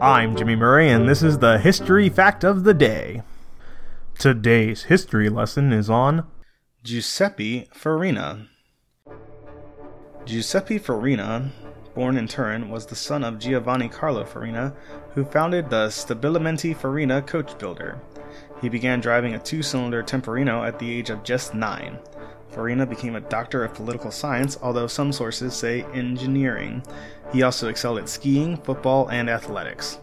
I'm Jimmy Murray, and this is the History Fact of the Day. Today's history lesson is on Giuseppe Farina. Giuseppe Farina, born in Turin, was the son of Giovanni Carlo Farina, who founded the Stabilimenti Farina coach builder. He began driving a two cylinder Temperino at the age of just nine. Farina became a doctor of political science, although some sources say engineering. He also excelled at skiing, football, and athletics.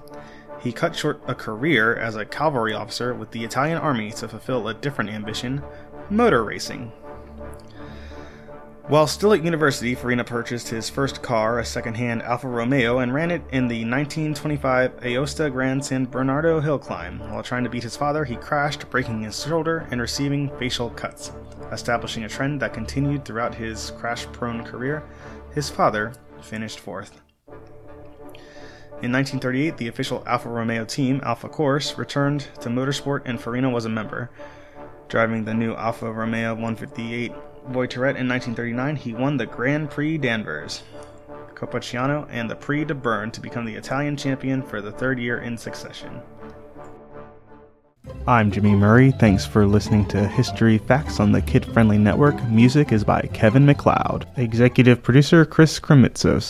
He cut short a career as a cavalry officer with the Italian army to fulfill a different ambition motor racing. While still at university, Farina purchased his first car, a second-hand Alfa Romeo, and ran it in the 1925 Aosta Grand San Bernardo hill climb. While trying to beat his father, he crashed, breaking his shoulder and receiving facial cuts, establishing a trend that continued throughout his crash-prone career. His father finished fourth. In 1938, the official Alfa Romeo team, Alfa Corse, returned to motorsport and Farina was a member. Driving the new Alfa Romeo 158 Voiturette in 1939, he won the Grand Prix d'Anvers, Coppa Ciano, and the Prix de Bern to become the Italian champion for the third year in succession. I'm Jimmy Murray. Thanks for listening to History Facts on the Kid Friendly Network. Music is by Kevin MacLeod. Executive producer Chris Kremitzos.